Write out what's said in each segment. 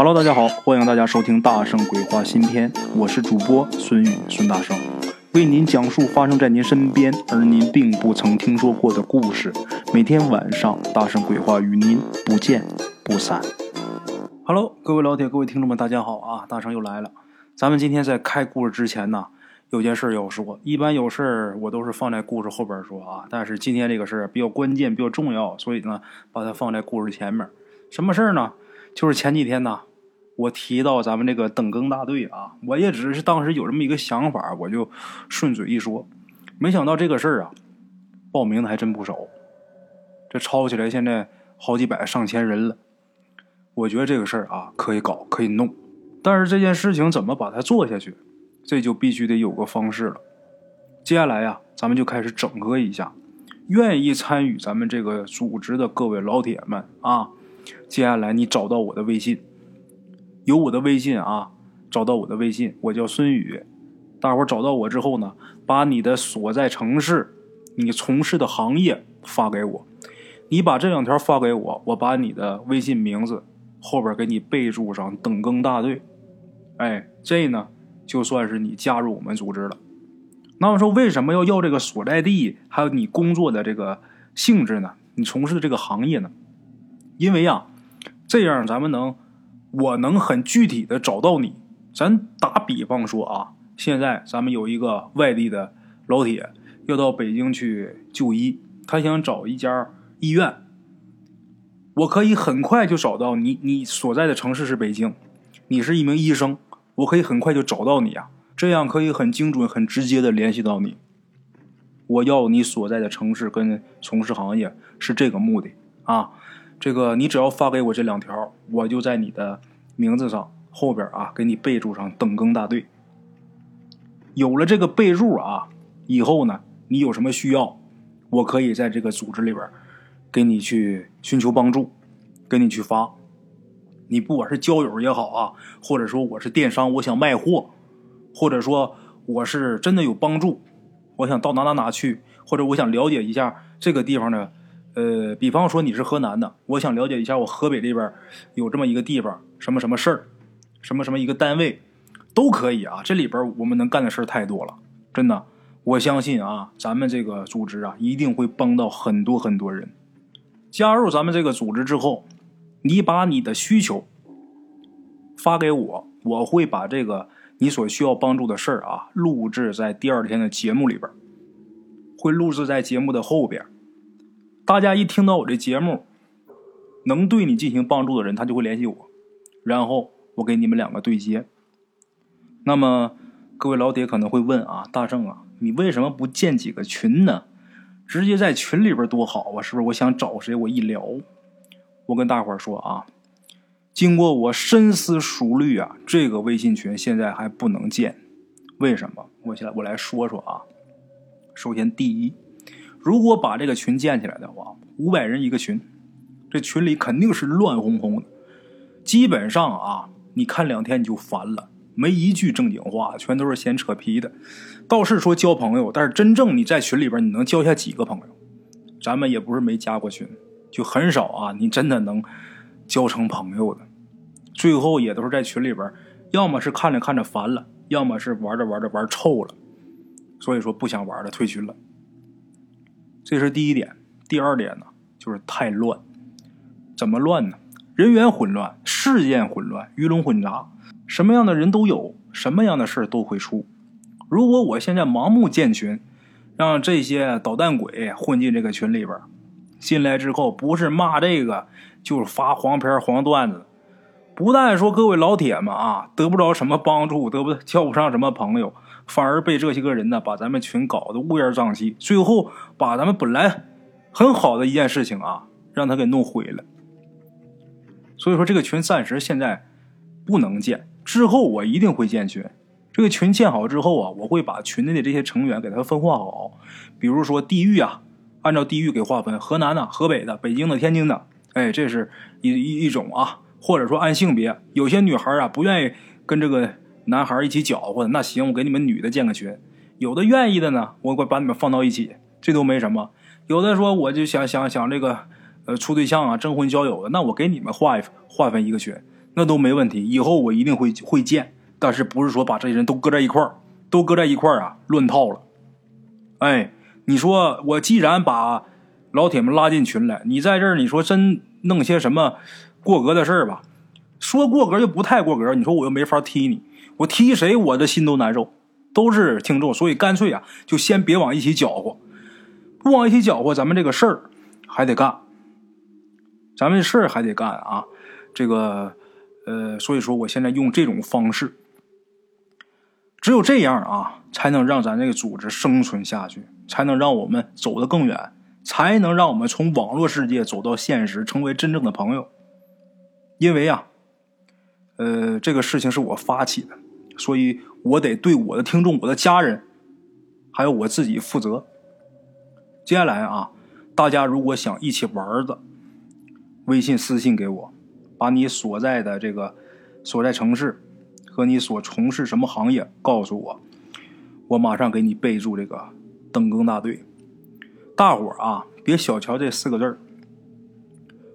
Hello，大家好，欢迎大家收听《大圣鬼话》新篇，我是主播孙宇孙大圣，为您讲述发生在您身边而您并不曾听说过的故事。每天晚上，《大圣鬼话》与您不见不散。Hello，各位老铁，各位听众们，大家好啊！大圣又来了。咱们今天在开故事之前呢，有件事要说。一般有事儿我都是放在故事后边说啊，但是今天这个事儿比较关键、比较重要，所以呢，把它放在故事前面。什么事儿呢？就是前几天呢。我提到咱们这个等更大队啊，我也只是当时有这么一个想法，我就顺嘴一说。没想到这个事儿啊，报名的还真不少，这抄起来现在好几百上千人了。我觉得这个事儿啊，可以搞，可以弄。但是这件事情怎么把它做下去，这就必须得有个方式了。接下来呀，咱们就开始整合一下，愿意参与咱们这个组织的各位老铁们啊，接下来你找到我的微信。有我的微信啊，找到我的微信，我叫孙宇。大伙找到我之后呢，把你的所在城市、你从事的行业发给我。你把这两条发给我，我把你的微信名字后边给你备注上“等更大队”。哎，这呢就算是你加入我们组织了。那么说，为什么要要这个所在地，还有你工作的这个性质呢？你从事的这个行业呢？因为呀，这样咱们能。我能很具体的找到你。咱打比方说啊，现在咱们有一个外地的老铁要到北京去就医，他想找一家医院。我可以很快就找到你，你所在的城市是北京，你是一名医生，我可以很快就找到你啊，这样可以很精准、很直接的联系到你。我要你所在的城市跟从事行业是这个目的啊。这个你只要发给我这两条，我就在你的名字上后边啊给你备注上“等更大队”。有了这个备注啊，以后呢你有什么需要，我可以在这个组织里边给你去寻求帮助，给你去发。你不管是交友也好啊，或者说我是电商，我想卖货，或者说我是真的有帮助，我想到哪哪哪去，或者我想了解一下这个地方的。呃，比方说你是河南的，我想了解一下我河北这边有这么一个地方，什么什么事儿，什么什么一个单位，都可以啊。这里边我们能干的事儿太多了，真的，我相信啊，咱们这个组织啊，一定会帮到很多很多人。加入咱们这个组织之后，你把你的需求发给我，我会把这个你所需要帮助的事儿啊，录制在第二天的节目里边，会录制在节目的后边。大家一听到我这节目，能对你进行帮助的人，他就会联系我，然后我给你们两个对接。那么各位老铁可能会问啊，大圣啊，你为什么不建几个群呢？直接在群里边多好啊，是不是？我想找谁我一聊。我跟大伙说啊，经过我深思熟虑啊，这个微信群现在还不能建。为什么？我先我来说说啊。首先，第一。如果把这个群建起来的话，五百人一个群，这群里肯定是乱哄哄的。基本上啊，你看两天你就烦了，没一句正经话，全都是闲扯皮的。倒是说交朋友，但是真正你在群里边，你能交下几个朋友？咱们也不是没加过群，就很少啊。你真的能交成朋友的，最后也都是在群里边，要么是看着看着烦了，要么是玩着玩着玩臭了，所以说不想玩了，退群了。这是第一点，第二点呢，就是太乱。怎么乱呢？人员混乱，事件混乱，鱼龙混杂，什么样的人都有，什么样的事都会出。如果我现在盲目建群，让这些捣蛋鬼混进这个群里边，进来之后不是骂这个，就是发黄片、黄段子。不但说各位老铁们啊，得不着什么帮助，得不交不上什么朋友。反而被这些个人呢，把咱们群搞得乌烟瘴气，最后把咱们本来很好的一件事情啊，让他给弄毁了。所以说，这个群暂时现在不能建，之后我一定会建群。这个群建好之后啊，我会把群内的这些成员给他分化好，比如说地域啊，按照地域给划分，河南的、河北的、北京的、天津的，哎，这是一一一种啊，或者说按性别，有些女孩啊不愿意跟这个。男孩一起搅和，那行，我给你们女的建个群。有的愿意的呢，我我把你们放到一起，这都没什么。有的说我就想想想这个，呃，处对象啊，征婚交友的，那我给你们划划分一个群。那都没问题，以后我一定会会见，但是不是说把这些人都搁在一块儿，都搁在一块儿啊，乱套了。哎，你说我既然把老铁们拉进群来，你在这儿，你说真弄些什么过格的事儿吧？说过格又不太过格，你说我又没法踢你，我踢谁我的心都难受，都是听众，所以干脆啊，就先别往一起搅和，不往一起搅和，咱们这个事儿还得干，咱们事儿还得干啊，这个呃，所以说我现在用这种方式，只有这样啊，才能让咱这个组织生存下去，才能让我们走得更远，才能让我们从网络世界走到现实，成为真正的朋友，因为啊。呃，这个事情是我发起的，所以我得对我的听众、我的家人，还有我自己负责。接下来啊，大家如果想一起玩的，微信私信给我，把你所在的这个所在城市和你所从事什么行业告诉我，我马上给你备注这个“等更大队”。大伙啊，别小瞧这四个字儿，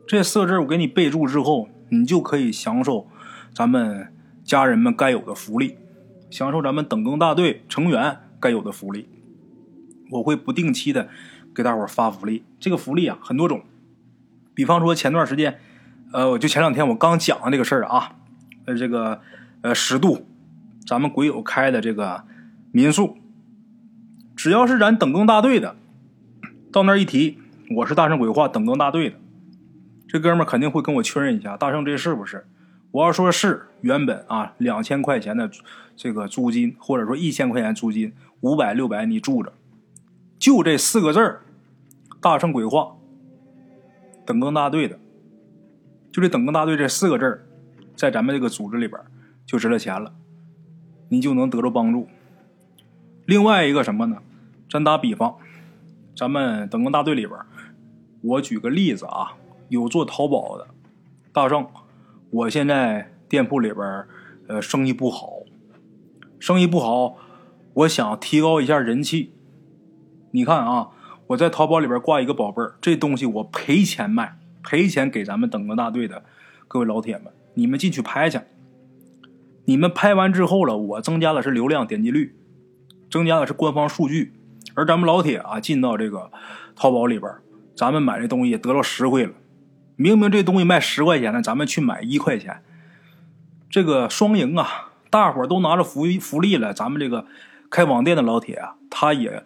这四个字我给你备注之后，你就可以享受。咱们家人们该有的福利，享受咱们等更大队成员该有的福利。我会不定期的给大伙发福利，这个福利啊很多种。比方说前段时间，呃，我就前两天我刚讲的这个事儿啊，呃，这个呃十度，咱们鬼友开的这个民宿，只要是咱等更大队的，到那儿一提我是大圣鬼话等更大队的，这哥们儿肯定会跟我确认一下，大圣这是不是？我要说是原本啊两千块钱的这个租金，或者说一千块钱租金，五百六百你住着，就这四个字儿，大圣鬼话，等更大队的，就这等更大队这四个字儿，在咱们这个组织里边就值了钱了，你就能得到帮助。另外一个什么呢？咱打比方，咱们等更大队里边，我举个例子啊，有做淘宝的，大圣。我现在店铺里边，呃，生意不好，生意不好，我想提高一下人气。你看啊，我在淘宝里边挂一个宝贝儿，这东西我赔钱卖，赔钱给咱们等更大队的各位老铁们，你们进去拍去。你们拍完之后了，我增加的是流量点击率，增加的是官方数据，而咱们老铁啊，进到这个淘宝里边，咱们买这东西得到实惠了。明明这东西卖十块钱呢，咱们去买一块钱，这个双赢啊！大伙儿都拿着福福利了，咱们这个开网店的老铁啊，他也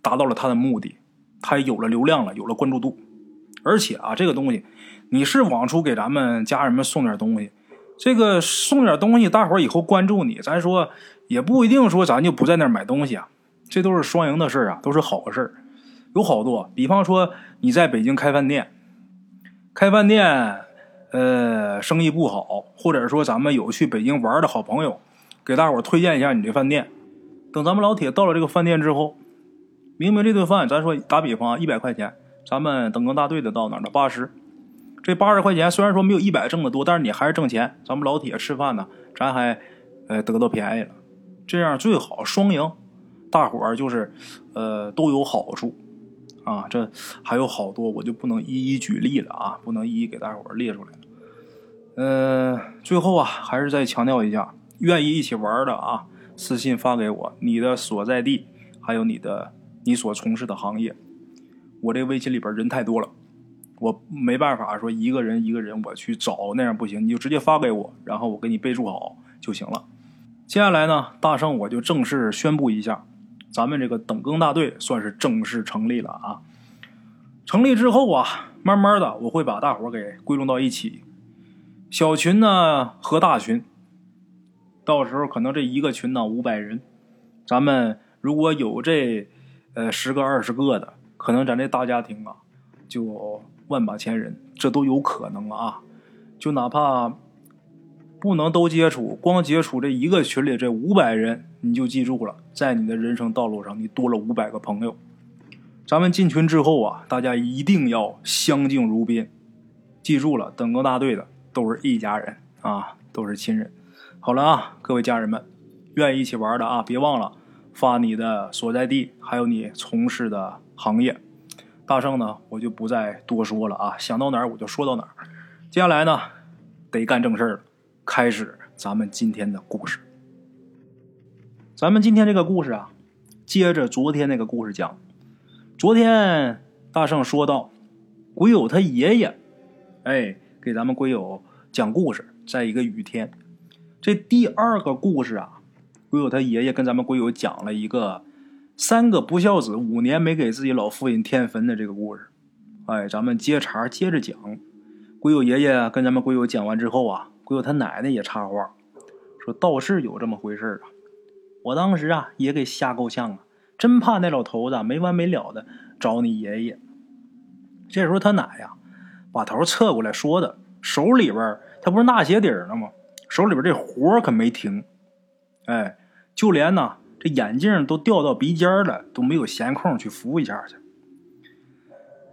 达到了他的目的，他有了流量了，有了关注度。而且啊，这个东西你是往出给咱们家人们送点东西，这个送点东西，大伙儿以后关注你，咱说也不一定说咱就不在那儿买东西啊，这都是双赢的事啊，都是好事有好多，比方说你在北京开饭店。开饭店，呃，生意不好，或者说咱们有去北京玩的好朋友，给大伙推荐一下你这饭店。等咱们老铁到了这个饭店之后，明明这顿饭，咱说打比方一百块钱，咱们等更大队的到哪了？八十。这八十块钱虽然说没有一百挣的多，但是你还是挣钱。咱们老铁吃饭呢，咱还呃得到便宜了，这样最好双赢，大伙儿就是呃都有好处。啊，这还有好多，我就不能一一举例了啊，不能一一给大伙儿列出来了。嗯，最后啊，还是再强调一下，愿意一起玩的啊，私信发给我，你的所在地，还有你的你所从事的行业。我这微信里边人太多了，我没办法说一个人一个人我去找，那样不行，你就直接发给我，然后我给你备注好就行了。接下来呢，大圣我就正式宣布一下。咱们这个等更大队算是正式成立了啊！成立之后啊，慢慢的我会把大伙给归拢到一起，小群呢和大群，到时候可能这一个群呢五百人，咱们如果有这呃十个二十个的，可能咱这大家庭啊就万把千人，这都有可能啊！就哪怕。不能都接触，光接触这一个群里这五百人，你就记住了，在你的人生道路上，你多了五百个朋友。咱们进群之后啊，大家一定要相敬如宾，记住了，等更大队的都是一家人啊，都是亲人。好了啊，各位家人们，愿意一起玩的啊，别忘了发你的所在地，还有你从事的行业。大圣呢，我就不再多说了啊，想到哪儿我就说到哪儿。接下来呢，得干正事儿了。开始咱们今天的故事。咱们今天这个故事啊，接着昨天那个故事讲。昨天大圣说到，鬼友他爷爷，哎，给咱们鬼友讲故事，在一个雨天。这第二个故事啊，鬼友他爷爷跟咱们鬼友讲了一个三个不孝子五年没给自己老父亲添坟的这个故事。哎，咱们接茬接着讲。鬼友爷爷跟咱们鬼友讲完之后啊，鬼友他奶奶也插话，说倒是有这么回事啊。我当时啊也给吓够呛啊，真怕那老头子没完没了的找你爷爷。这时候他奶呀把头侧过来说的，手里边他不是纳鞋底呢吗？手里边这活可没停，哎，就连呢这眼镜都掉到鼻尖了，都没有闲空去扶一下去。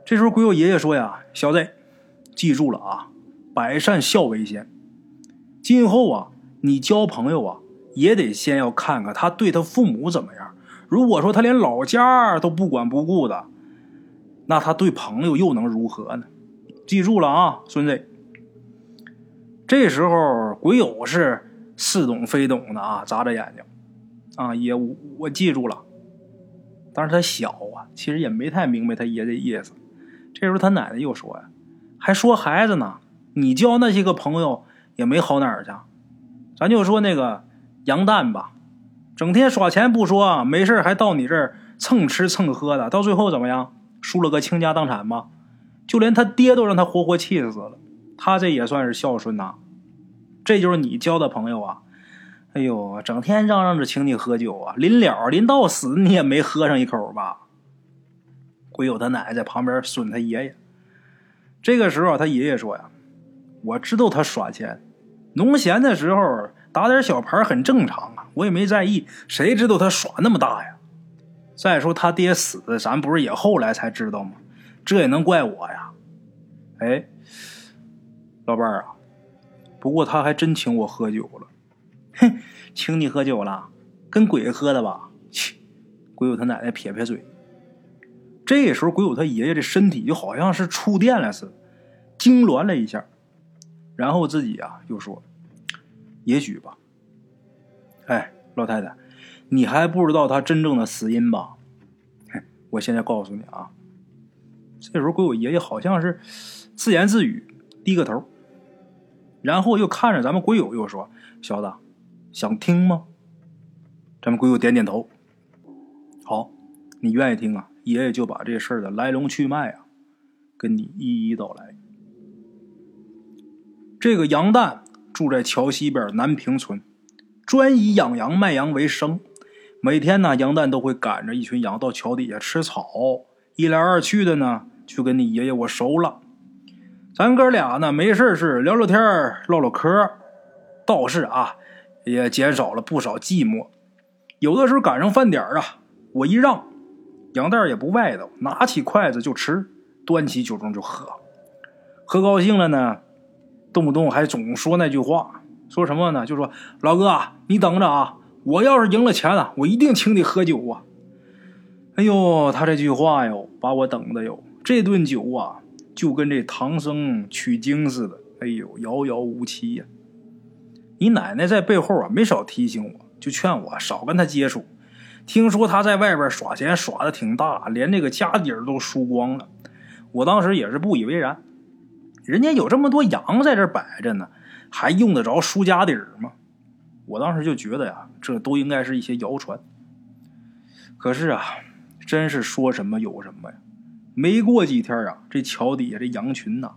这时候鬼友爷爷说呀：“小子，记住了啊，百善孝为先，今后啊你交朋友啊。”也得先要看看他对他父母怎么样。如果说他连老家都不管不顾的，那他对朋友又能如何呢？记住了啊，孙子。这时候鬼友是似懂非懂的啊，眨着眼睛啊，也我记住了。但是他小啊，其实也没太明白他爷的意思。这时候他奶奶又说呀：“还说孩子呢，你交那些个朋友也没好哪儿去。咱就说那个。”杨蛋吧，整天耍钱不说，没事还到你这儿蹭吃蹭喝的，到最后怎么样？输了个倾家荡产吗，就连他爹都让他活活气死了。他这也算是孝顺呐。这就是你交的朋友啊！哎呦，整天嚷嚷着请你喝酒啊，临了临到死你也没喝上一口吧？鬼友他奶奶在旁边损他爷爷。这个时候他爷爷说呀：“我知道他耍钱，农闲的时候。”打点小牌很正常啊，我也没在意。谁知道他耍那么大呀？再说他爹死，咱不是也后来才知道吗？这也能怪我呀？哎，老伴儿啊，不过他还真请我喝酒了。哼，请你喝酒了？跟鬼喝的吧？切！鬼友他奶奶撇撇嘴。这时候，鬼友他爷爷这身体就好像是触电了似的，痉挛了一下，然后自己啊又说。也许吧。哎，老太太，你还不知道他真正的死因吧？我现在告诉你啊。这时候，鬼友爷爷好像是自言自语，低个头，然后又看着咱们鬼友，又说：“小子，想听吗？”咱们鬼友点点头。好，你愿意听啊？爷爷就把这事儿的来龙去脉啊，跟你一一道来。这个杨旦。住在桥西边南平村，专以养羊卖羊为生。每天呢，杨蛋都会赶着一群羊到桥底下吃草。一来二去的呢，就跟你爷爷我熟了。咱哥俩呢，没事是聊聊天唠唠嗑倒是啊，也减少了不少寂寞。有的时候赶上饭点啊，我一让，杨蛋也不外头，拿起筷子就吃，端起酒盅就喝。喝高兴了呢。动不动还总说那句话，说什么呢？就说老哥，你等着啊！我要是赢了钱了，我一定请你喝酒啊！哎呦，他这句话哟，把我等的哟，这顿酒啊，就跟这唐僧取经似的，哎呦，遥遥无期呀！你奶奶在背后啊，没少提醒我，就劝我少跟他接触。听说他在外边耍钱耍的挺大，连这个家底儿都输光了。我当时也是不以为然。人家有这么多羊在这摆着呢，还用得着输家底儿吗？我当时就觉得呀，这都应该是一些谣传。可是啊，真是说什么有什么呀！没过几天啊，这桥底下这羊群呐，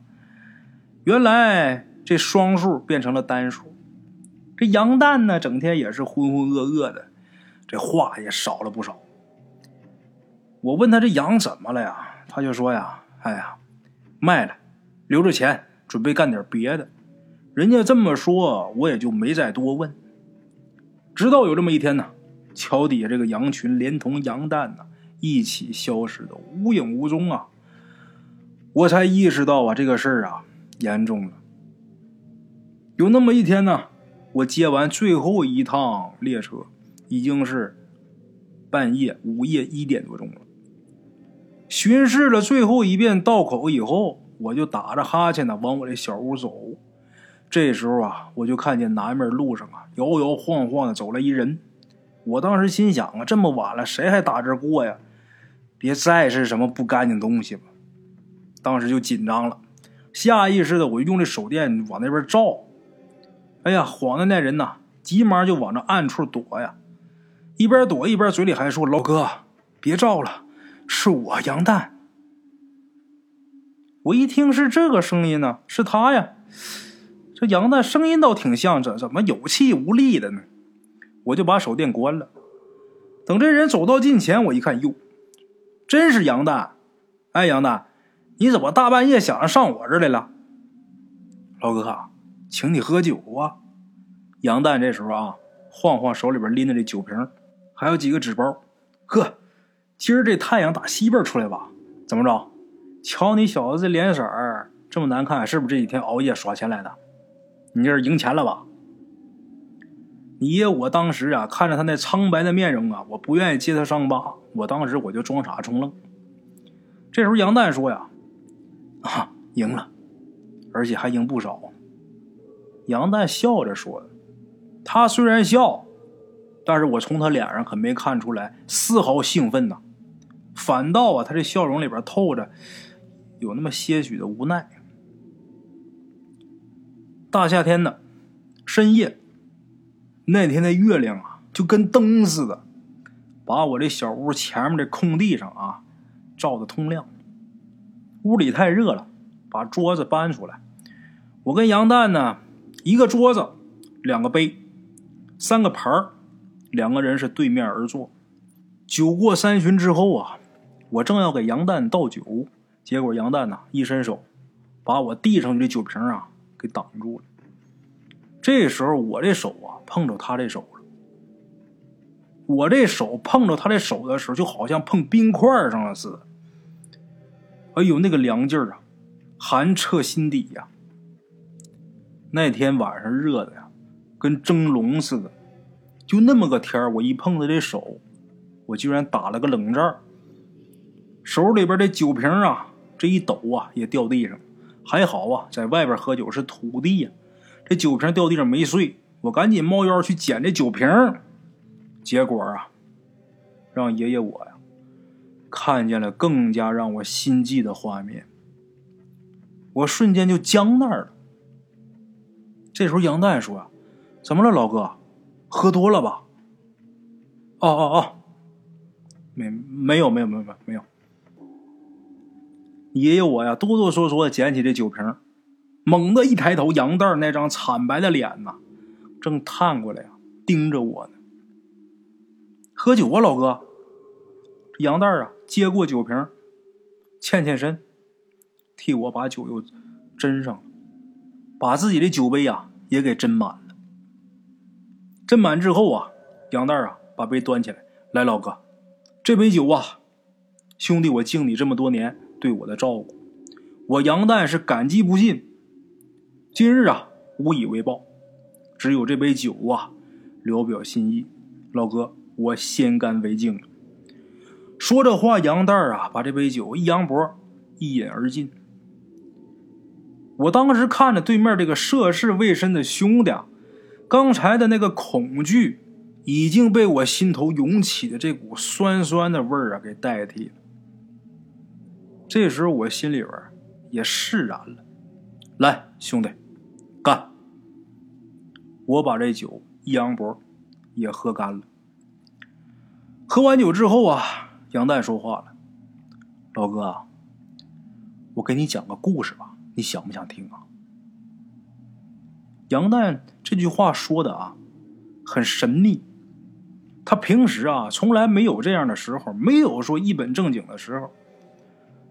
原来这双数变成了单数。这羊蛋呢，整天也是浑浑噩噩的，这话也少了不少。我问他这羊怎么了呀？他就说呀：“哎呀，卖了。”留着钱，准备干点别的。人家这么说，我也就没再多问。直到有这么一天呢，桥底下这个羊群连同羊蛋呢一起消失的无影无踪啊，我才意识到啊，这个事儿啊严重了。有那么一天呢，我接完最后一趟列车，已经是半夜午夜一点多钟了。巡视了最后一遍道口以后。我就打着哈欠呢，往我这小屋走。这时候啊，我就看见南面路上啊，摇摇晃晃的走来一人。我当时心想啊，这么晚了，谁还打这过呀？别再是什么不干净东西吧。当时就紧张了，下意识的我用这手电往那边照。哎呀，晃的那人呐，急忙就往这暗处躲呀，一边躲一边嘴里还说：“老哥，别照了，是我杨蛋。”我一听是这个声音呢，是他呀。这杨蛋声音倒挺像，怎怎么有气无力的呢？我就把手电关了。等这人走到近前，我一看，哟，真是杨蛋！哎，杨蛋，你怎么大半夜想着上我这来了？老哥，请你喝酒啊！杨蛋这时候啊，晃晃手里边拎着这酒瓶，还有几个纸包。呵，今儿这太阳打西边出来吧？怎么着？瞧你小子这脸色儿这么难看，是不是这几天熬夜耍钱来的？你这是赢钱了吧？你爷我当时啊，看着他那苍白的面容啊，我不愿意揭他伤疤，我当时我就装傻充愣。这时候杨旦说呀：“啊，赢了，而且还赢不少。”杨旦笑着说：“他虽然笑，但是我从他脸上可没看出来丝毫兴奋呐，反倒啊，他这笑容里边透着有那么些许的无奈。”大夏天的深夜，那天的月亮啊，就跟灯似的，把我这小屋前面的空地上啊，照得通亮。屋里太热了，把桌子搬出来。我跟杨蛋呢，一个桌子，两个杯，三个盘儿，两个人是对面而坐。酒过三巡之后啊，我正要给杨蛋倒酒，结果杨蛋呢一伸手，把我递上去的酒瓶啊。给挡住了。这时候我这手啊碰着他这手了。我这手碰着他这手的时候，就好像碰冰块上了似的。哎呦，那个凉劲儿啊，寒彻心底呀。那天晚上热的呀，跟蒸笼似的。就那么个天我一碰他这手，我居然打了个冷战。手里边的酒瓶啊，这一抖啊，也掉地上。还好啊，在外边喝酒是土地呀，这酒瓶掉地上没碎，我赶紧猫腰去捡这酒瓶，结果啊，让爷爷我呀看见了更加让我心悸的画面，我瞬间就僵那儿了。这时候杨蛋说：“啊，怎么了，老哥？喝多了吧？”“哦哦哦，没没有没有没有没有没有。”爷爷我呀，哆哆嗦嗦的捡起这酒瓶，猛地一抬头，杨蛋那张惨白的脸呐，正探过来呀，盯着我呢。喝酒啊，老哥！杨蛋啊，接过酒瓶，欠欠身，替我把酒又斟上了，把自己的酒杯呀也给斟满了。斟满之后啊，杨蛋啊，把杯端起来，来，老哥，这杯酒啊，兄弟，我敬你这么多年。对我的照顾，我杨旦是感激不尽。今日啊，无以为报，只有这杯酒啊，聊表心意。老哥，我先干为敬。说这话，杨旦啊，把这杯酒一扬脖，一饮而尽。我当时看着对面这个涉世未深的兄弟，刚才的那个恐惧已经被我心头涌起的这股酸酸的味儿啊给代替了。这时候我心里边也释然了，来兄弟，干！我把这酒一扬脖，也喝干了。喝完酒之后啊，杨旦说话了：“老哥，我给你讲个故事吧，你想不想听啊？”杨旦这句话说的啊，很神秘。他平时啊，从来没有这样的时候，没有说一本正经的时候。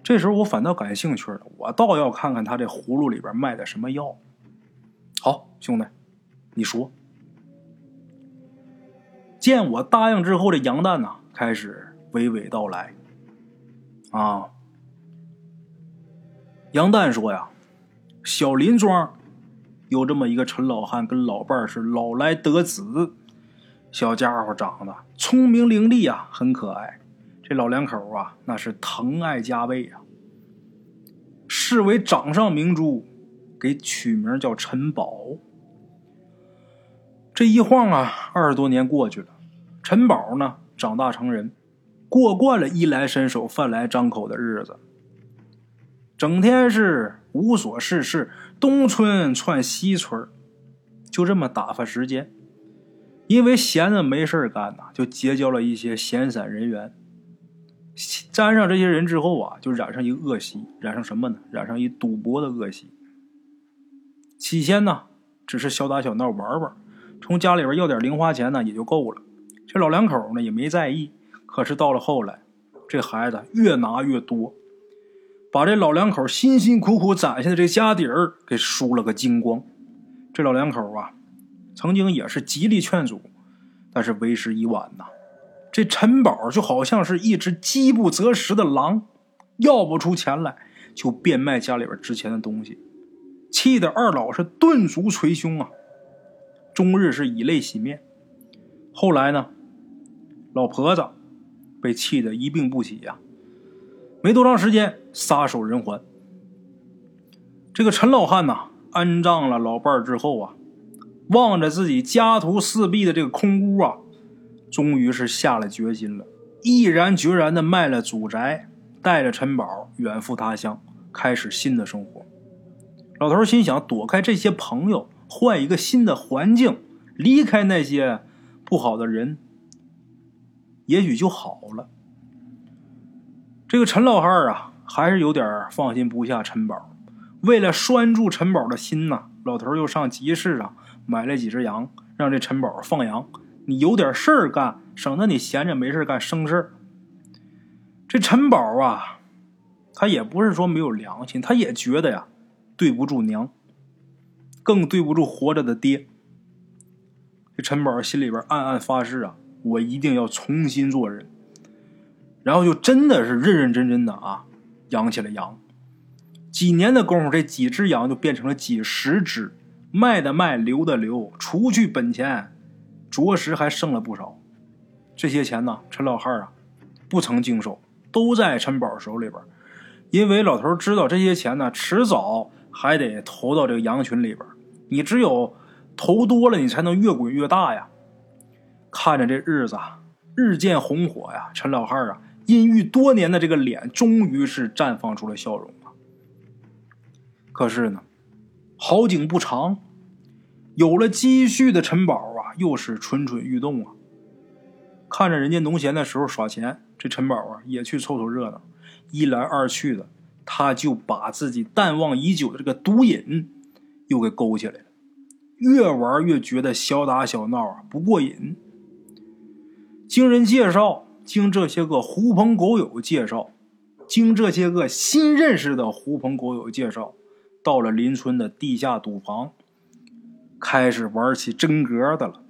这时候我反倒感兴趣了，我倒要看看他这葫芦里边卖的什么药。好，兄弟，你说。见我答应之后，这杨蛋呐开始娓娓道来。啊，杨旦说呀，小林庄有这么一个陈老汉，跟老伴是老来得子，小家伙长得聪明伶俐呀，很可爱。这老两口啊，那是疼爱加倍啊，视为掌上明珠，给取名叫陈宝。这一晃啊，二十多年过去了，陈宝呢长大成人，过惯了衣来伸手、饭来张口的日子，整天是无所事事，东村窜西村，就这么打发时间。因为闲着没事干呐，就结交了一些闲散人员。沾上这些人之后啊，就染上一个恶习，染上什么呢？染上一赌博的恶习。起先呢，只是小打小闹玩玩，从家里边要点零花钱呢也就够了。这老两口呢也没在意。可是到了后来，这孩子越拿越多，把这老两口辛辛苦苦攒下的这家底儿给输了个精光。这老两口啊。曾经也是极力劝阻，但是为时已晚呐。这陈宝就好像是一只饥不择食的狼，要不出钱来就变卖家里边值钱的东西，气得二老是顿足捶胸啊，终日是以泪洗面。后来呢，老婆子被气得一病不起呀，没多长时间撒手人寰。这个陈老汉呐，安葬了老伴之后啊。望着自己家徒四壁的这个空屋啊，终于是下了决心了，毅然决然的卖了祖宅，带着陈宝远赴他乡，开始新的生活。老头心想，躲开这些朋友，换一个新的环境，离开那些不好的人，也许就好了。这个陈老汉啊，还是有点放心不下陈宝。为了拴住陈宝的心呐，老头又上集市上。买了几只羊，让这陈宝放羊。你有点事儿干，省得你闲着没事干生事儿。这陈宝啊，他也不是说没有良心，他也觉得呀，对不住娘，更对不住活着的爹。这陈宝心里边暗暗发誓啊，我一定要重新做人。然后就真的是认认真真的啊，养起了羊。几年的功夫，这几只羊就变成了几十只。卖的卖，留的留，除去本钱，着实还剩了不少。这些钱呢，陈老汉啊，不曾经手，都在陈宝手里边。因为老头知道这些钱呢，迟早还得投到这个羊群里边。你只有投多了，你才能越滚越大呀。看着这日子日渐红火呀，陈老汉啊，阴郁多年的这个脸，终于是绽放出了笑容了。可是呢？好景不长，有了积蓄的陈宝又是蠢蠢欲动啊。看着人家农闲的时候耍钱，这陈宝啊也去凑凑热闹。一来二去的，他就把自己淡忘已久的这个毒瘾又给勾起来了。越玩越觉得小打小闹啊不过瘾。经人介绍，经这些个狐朋狗友介绍，经这些个新认识的狐朋狗友介绍。到了邻村的地下赌房，开始玩起真格的了。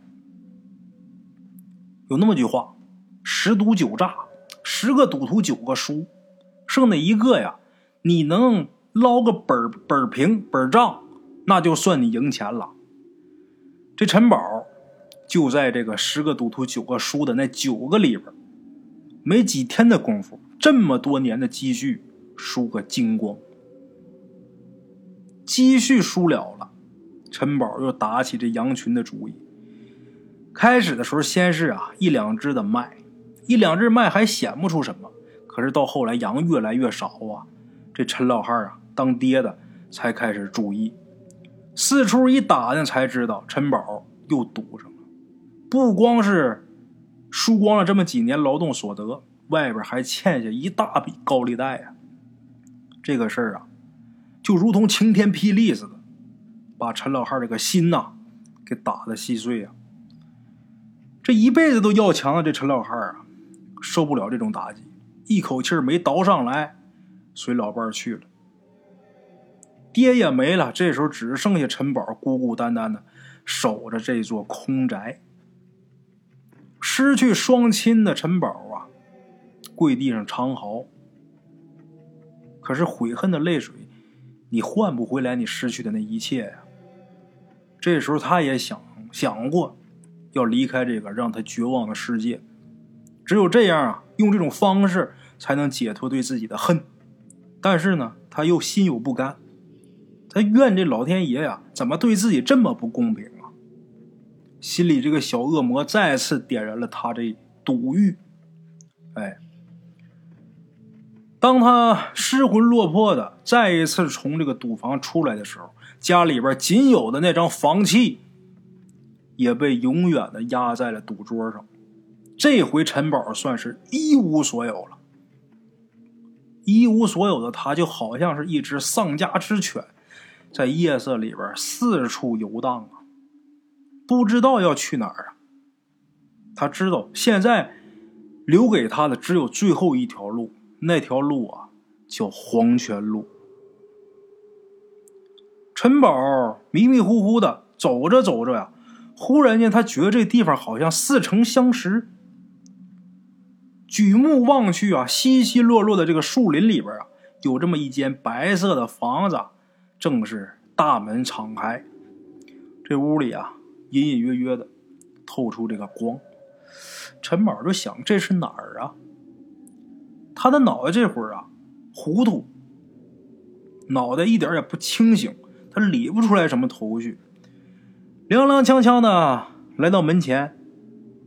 有那么句话：“十赌九诈，十个赌徒九个输，剩那一个呀，你能捞个本本平本账，那就算你赢钱了。”这陈宝就在这个十个赌徒九个输的那九个里边，没几天的功夫，这么多年的积蓄输个精光。积蓄输了了，陈宝又打起这羊群的主意。开始的时候，先是啊一两只的卖，一两只卖还显不出什么。可是到后来，羊越来越少啊，这陈老汉啊当爹的才开始注意，四处一打听才知道，陈宝又赌上了。不光是输光了这么几年劳动所得，外边还欠下一大笔高利贷呀。这个事儿啊。就如同晴天霹雳似的，把陈老汉这个心呐，给打得稀碎呀！这一辈子都要强的这陈老汉啊，受不了这种打击，一口气没倒上来，随老伴去了。爹也没了，这时候只剩下陈宝孤孤单单的守着这座空宅。失去双亲的陈宝啊，跪地上长嚎，可是悔恨的泪水。你换不回来你失去的那一切呀！这时候他也想想过，要离开这个让他绝望的世界，只有这样啊，用这种方式才能解脱对自己的恨。但是呢，他又心有不甘。他怨这老天爷呀，怎么对自己这么不公平啊？心里这个小恶魔再次点燃了他这赌欲。哎，当他失魂落魄的再一次从这个赌房出来的时候，家里边仅有的那张房契也被永远的压在了赌桌上。这回陈宝算是一无所有了。一无所有的他，就好像是一只丧家之犬，在夜色里边四处游荡啊，不知道要去哪儿啊。他知道现在留给他的只有最后一条路，那条路啊叫黄泉路。陈宝迷迷糊糊的走着走着呀，忽然间他觉得这地方好像似曾相识。举目望去啊，稀稀落落的这个树林里边啊，有这么一间白色的房子，正是大门敞开。这屋里啊，隐隐约约的透出这个光。陈宝就想，这是哪儿啊？他的脑袋这会儿啊，糊涂，脑袋一点也不清醒，他理不出来什么头绪。踉踉跄跄的来到门前，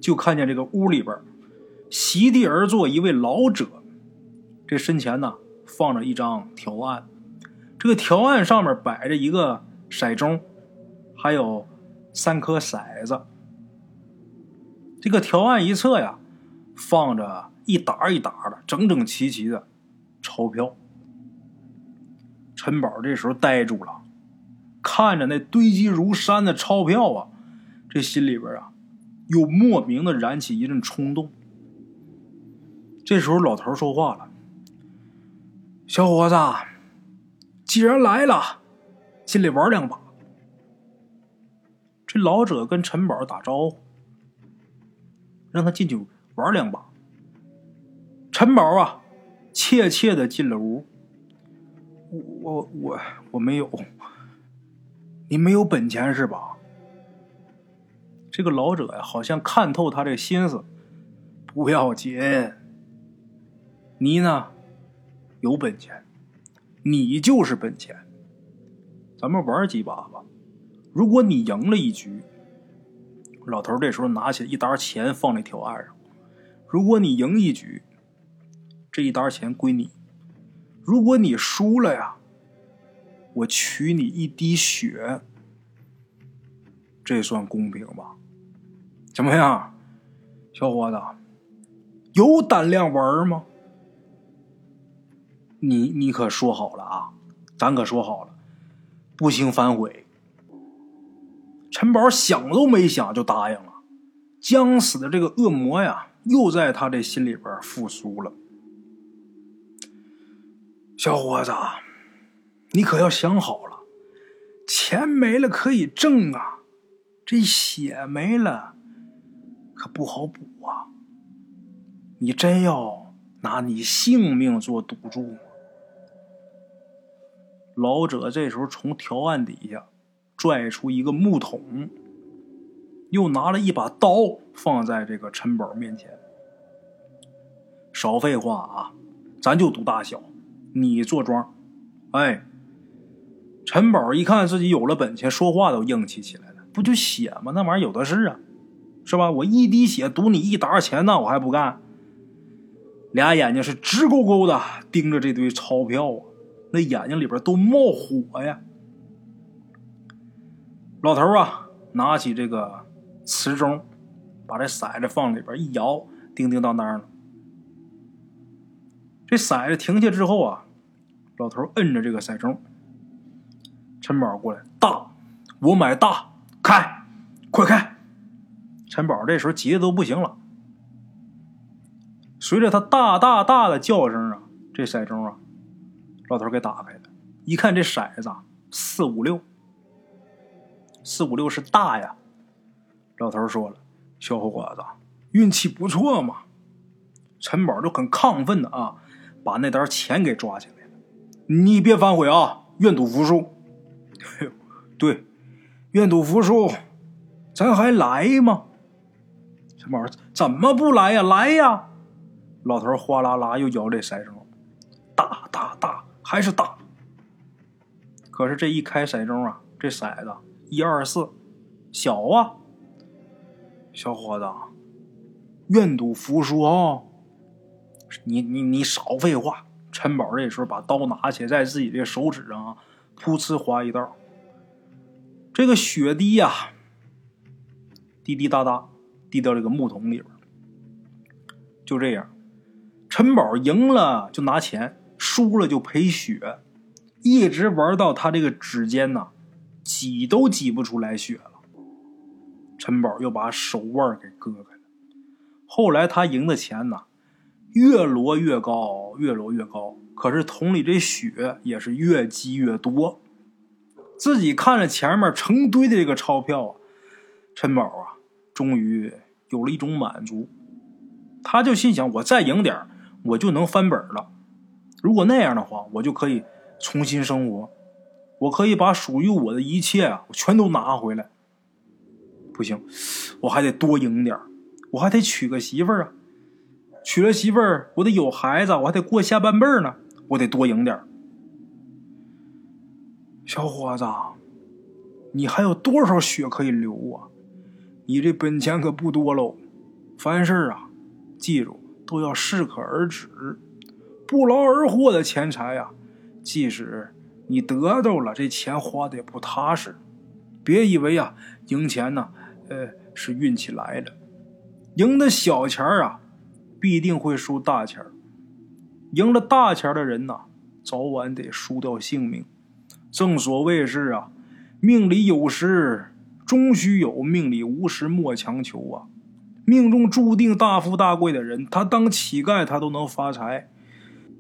就看见这个屋里边。席地而坐一位老者，这身前呢放着一张条案，这个条案上面摆着一个骰盅，还有三颗骰子。这个条案一侧呀，放着一沓一沓的整整齐齐的钞票。陈宝这时候呆住了，看着那堆积如山的钞票啊，这心里边啊，又莫名的燃起一阵冲动。这时候，老头说话了：“小伙子，既然来了，进来玩两把。”这老者跟陈宝打招呼，让他进去玩两把。陈宝啊，怯怯的进了屋。我我我没有，你没有本钱是吧？这个老者呀，好像看透他这心思，不要紧。你呢，有本钱，你就是本钱。咱们玩几把吧。如果你赢了一局，老头这时候拿起一沓钱放在条案上。如果你赢一局，这一沓钱归你；如果你输了呀，我取你一滴血。这算公平吧？怎么样，小伙子，有胆量玩吗？你你可说好了啊，咱可说好了，不行反悔。陈宝想都没想就答应了，将死的这个恶魔呀，又在他这心里边复苏了。小伙子，你可要想好了，钱没了可以挣啊，这血没了可不好补啊。你真要拿你性命做赌注吗？老者这时候从条案底下拽出一个木桶，又拿了一把刀放在这个陈宝面前。少废话啊，咱就赌大小，你坐庄。哎，陈宝一看自己有了本钱，说话都硬气起来了。不就血吗？那玩意儿有的是啊，是吧？我一滴血赌你一沓钱，那我还不干？俩眼睛是直勾勾的盯着这堆钞票啊。那眼睛里边都冒火呀！老头啊，拿起这个瓷盅，把这骰子放里边一摇，叮叮当当的。这骰子停下之后啊，老头摁着这个骰盅。陈宝过来，大，我买大，开，快开！陈宝这时候急的都不行了。随着他大大大的叫声啊，这骰盅啊。老头给打开了，一看这骰子四五六，四五六是大呀。老头说了：“小伙子，运气不错嘛。”陈宝就很亢奋的啊，把那沓钱给抓起来了。你别反悔啊，愿赌服输。对，愿赌服输，咱还来吗？陈宝怎么不来呀？来呀！老头哗啦啦又摇这骰盅，大大大。还是大，可是这一开骰盅啊，这骰子一二四，小啊！小伙子，愿赌服输啊！你你你少废话！陈宝这时候把刀拿起，在自己的手指上啊，噗呲划一道。这个血滴呀，滴滴答答滴到这个木桶里边。就这样，陈宝赢了就拿钱，输了就赔血，一直玩到他这个指尖呐，挤都挤不出来血了。陈宝又把手腕给割开了。后来他赢的钱呐，越摞越高，越摞越高。可是桶里这血也是越积越多。自己看着前面成堆的这个钞票啊，陈宝啊，终于有了一种满足。他就心想：我再赢点我就能翻本了。如果那样的话，我就可以重新生活，我可以把属于我的一切啊，我全都拿回来。不行，我还得多赢点我还得娶个媳妇儿啊。娶了媳妇儿，我得有孩子，我还得过下半辈儿呢。我得多赢点儿小伙子，你还有多少血可以流啊？你这本钱可不多喽。凡事啊。记住，都要适可而止，不劳而获的钱财呀，即使你得到了，这钱花的也不踏实。别以为啊，赢钱呢，呃，是运气来了，赢的小钱啊，必定会输大钱赢了大钱的人呐，早晚得输掉性命。正所谓是啊，命里有时终须有，命里无时莫强求啊。命中注定大富大贵的人，他当乞丐他都能发财；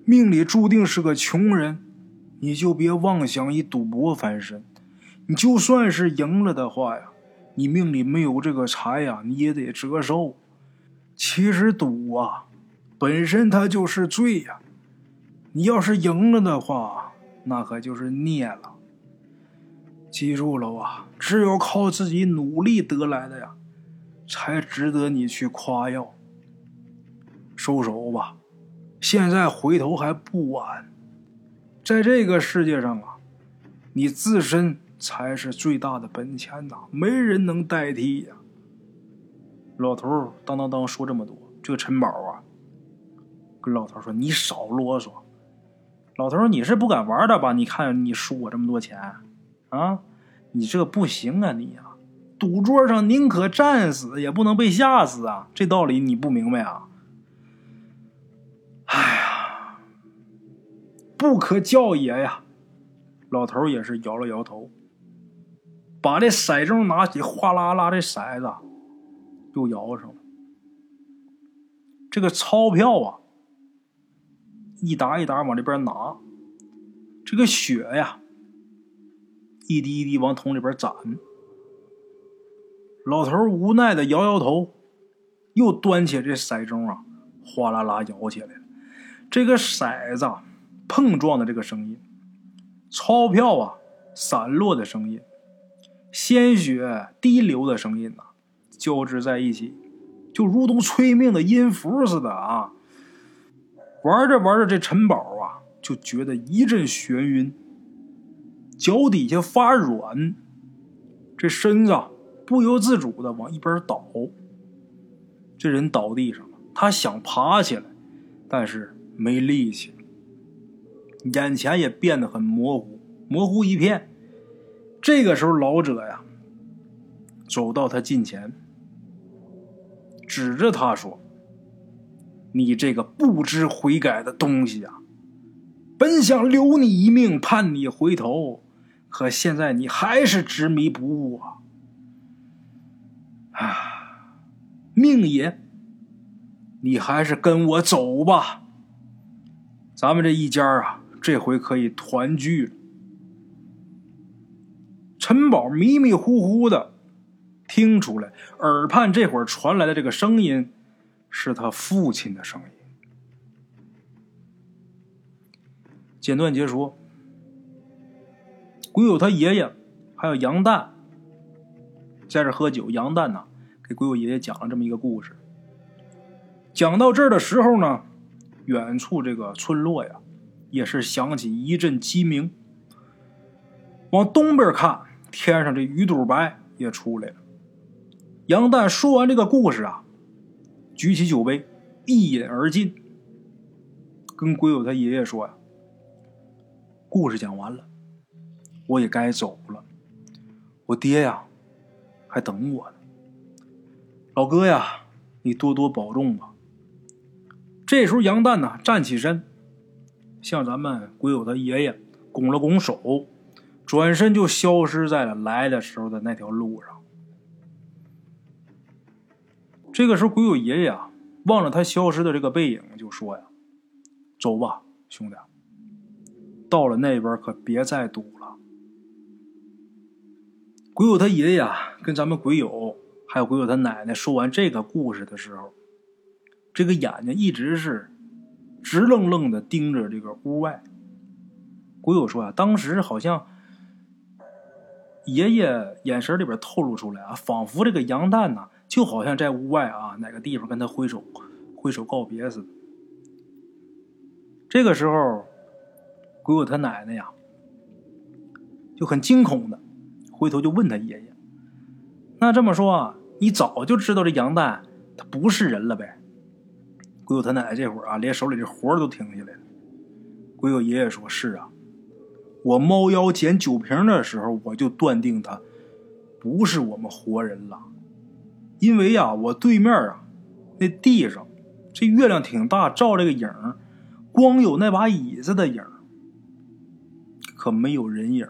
命里注定是个穷人，你就别妄想以赌博翻身。你就算是赢了的话呀，你命里没有这个财呀，你也得折寿。其实赌啊，本身它就是罪呀。你要是赢了的话，那可就是孽了。记住了啊，只有靠自己努力得来的呀。才值得你去夸耀。收手吧，现在回头还不晚。在这个世界上啊，你自身才是最大的本钱呐，没人能代替呀。老头当当当说这么多，这个陈宝啊，跟老头说：“你少啰嗦。”老头你是不敢玩的吧？你看你输我这么多钱，啊，你这不行啊，你呀。”赌桌上宁可战死，也不能被吓死啊！这道理你不明白啊？哎呀，不可教也呀！老头也是摇了摇头，把这骰盅拿起，哗啦啦，这骰子又摇上了。这个钞票啊，一沓一沓往这边拿，这个血呀，一滴一滴往桶里边攒。老头无奈的摇摇头，又端起这骰盅啊，哗啦啦摇起来了。这个骰子碰撞的这个声音，钞票啊散落的声音，鲜血滴流的声音呐，交织在一起，就如同催命的音符似的啊！玩着玩着，这陈宝啊就觉得一阵眩晕，脚底下发软，这身子。不由自主的往一边倒，这人倒地上了。他想爬起来，但是没力气，眼前也变得很模糊，模糊一片。这个时候，老者呀走到他近前，指着他说：“你这个不知悔改的东西啊！本想留你一命，盼你回头，可现在你还是执迷不悟啊！”啊，命也，你还是跟我走吧。咱们这一家啊，这回可以团聚了。陈宝迷迷糊糊的听出来，耳畔这会儿传来的这个声音，是他父亲的声音。简短结束。鬼友他爷爷还有杨旦。在这喝酒，杨旦呢给鬼友爷爷讲了这么一个故事。讲到这儿的时候呢，远处这个村落呀，也是响起一阵鸡鸣。往东边看，天上这鱼肚白也出来了。杨旦说完这个故事啊，举起酒杯，一饮而尽，跟鬼友他爷爷说呀：“故事讲完了，我也该走了。我爹呀，还等我呢。老哥呀，你多多保重吧。”这时候，杨旦呢站起身，向咱们鬼友他爷爷拱了拱手。转身就消失在了来的时候的那条路上。这个时候，鬼友爷爷啊，望着他消失的这个背影，就说：“呀，走吧，兄弟，到了那边可别再堵了。”鬼友他爷爷啊，跟咱们鬼友还有鬼友他奶奶说完这个故事的时候，这个眼睛一直是直愣愣的盯着这个屋外。鬼友说啊，当时好像。爷爷眼神里边透露出来啊，仿佛这个杨旦呐，就好像在屋外啊哪个地方跟他挥手挥手告别似的。这个时候，鬼友他奶奶呀就很惊恐的回头就问他爷爷：“那这么说，你早就知道这杨旦他不是人了呗？”鬼友他奶奶这会儿啊，连手里的活都停下来了。鬼友爷爷说：“是啊。”我猫妖捡酒瓶的时候，我就断定他不是我们活人了，因为呀，我对面啊，那地上这月亮挺大，照这个影光有那把椅子的影可没有人影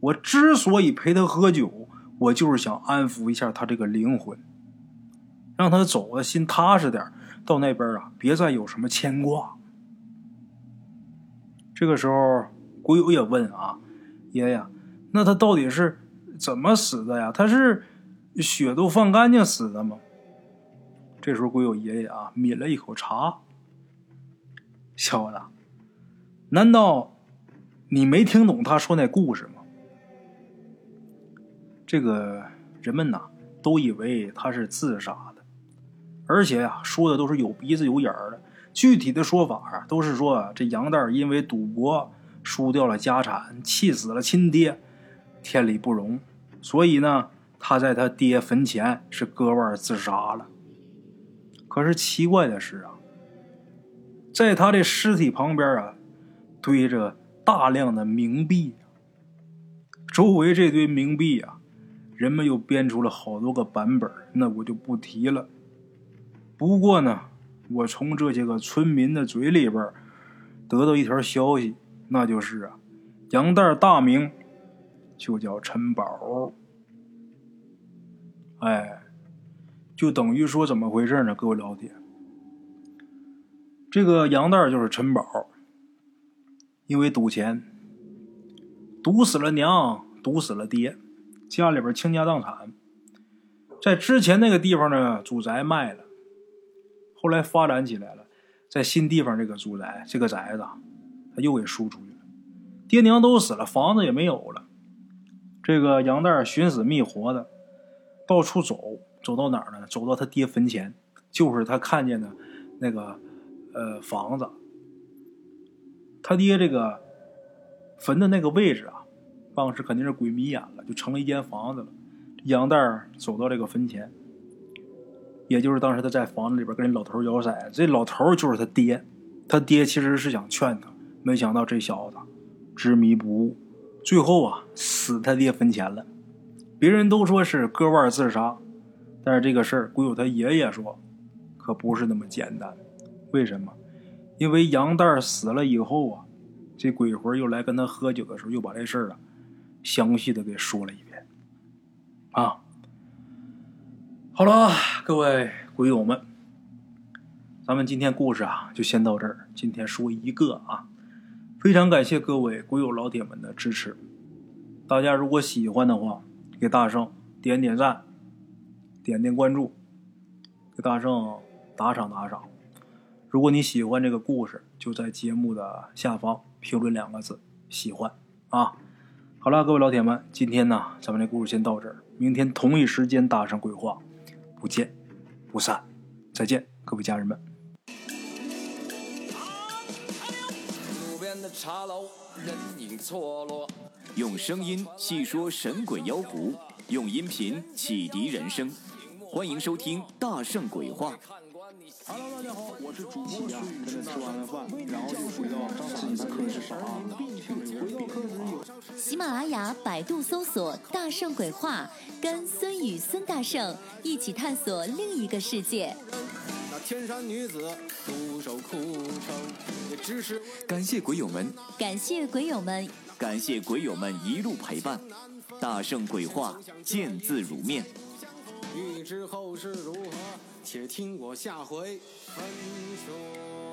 我之所以陪他喝酒，我就是想安抚一下他这个灵魂，让他走的心踏实点，到那边啊，别再有什么牵挂。这个时候。鬼友也问啊，爷爷，那他到底是怎么死的呀？他是血都放干净死的吗？这时候鬼友爷爷啊抿了一口茶，小子，难道你没听懂他说那故事吗？这个人们呐都以为他是自杀的，而且呀说的都是有鼻子有眼儿的，具体的说法啊都是说这杨蛋因为赌博。输掉了家产，气死了亲爹，天理不容，所以呢，他在他爹坟前是割腕自杀了。可是奇怪的是啊，在他的尸体旁边啊，堆着大量的冥币，周围这堆冥币啊，人们又编出了好多个版本，那我就不提了。不过呢，我从这些个村民的嘴里边得到一条消息。那就是啊，杨蛋大名就叫陈宝，哎，就等于说怎么回事呢？各位老铁，这个杨蛋就是陈宝，因为赌钱，赌死了娘，赌死了爹，家里边倾家荡产，在之前那个地方呢，祖宅卖了，后来发展起来了，在新地方这个祖宅，这个宅子。他又给输出去了，爹娘都死了，房子也没有了。这个杨蛋寻死觅活的，到处走，走到哪儿呢？走到他爹坟前，就是他看见的那个呃房子。他爹这个坟的那个位置啊，当时肯定是鬼迷眼了，就成了一间房子了。杨蛋儿走到这个坟前，也就是当时他在房子里边跟老头摇骰，这老头就是他爹。他爹其实是想劝他。没想到这小子执迷不悟，最后啊死他爹坟前了。别人都说是割腕自杀，但是这个事儿鬼友他爷爷说，可不是那么简单。为什么？因为杨蛋死了以后啊，这鬼魂又来跟他喝酒的时候，又把这事儿啊详细的给说了一遍。啊，好了，各位鬼友们，咱们今天故事啊就先到这儿。今天说一个啊。非常感谢各位鬼友老铁们的支持，大家如果喜欢的话，给大圣点点赞，点点关注，给大圣打赏打赏。如果你喜欢这个故事，就在节目的下方评论两个字“喜欢”啊。好了，各位老铁们，今天呢，咱们这故事先到这儿，明天同一时间大圣鬼话，不见不散，再见，各位家人们。路边的茶楼，人影错落。用声音细说神鬼妖狐，用音频启迪人生。欢迎收听《大圣鬼话》。Hello，大家好，我是主播呀。跟着吃完了饭，然后就回到自己的课室上啊。回到课室有喜马拉雅、百度搜索“大圣鬼话”，跟孙宇、孙大圣一起探索另一个世界。那天山女子独守孤城，也只是感谢鬼友们，感谢鬼友们，感谢鬼友们一路陪伴。大圣鬼话，见字如面。欲知后事如何，且听我下回分说。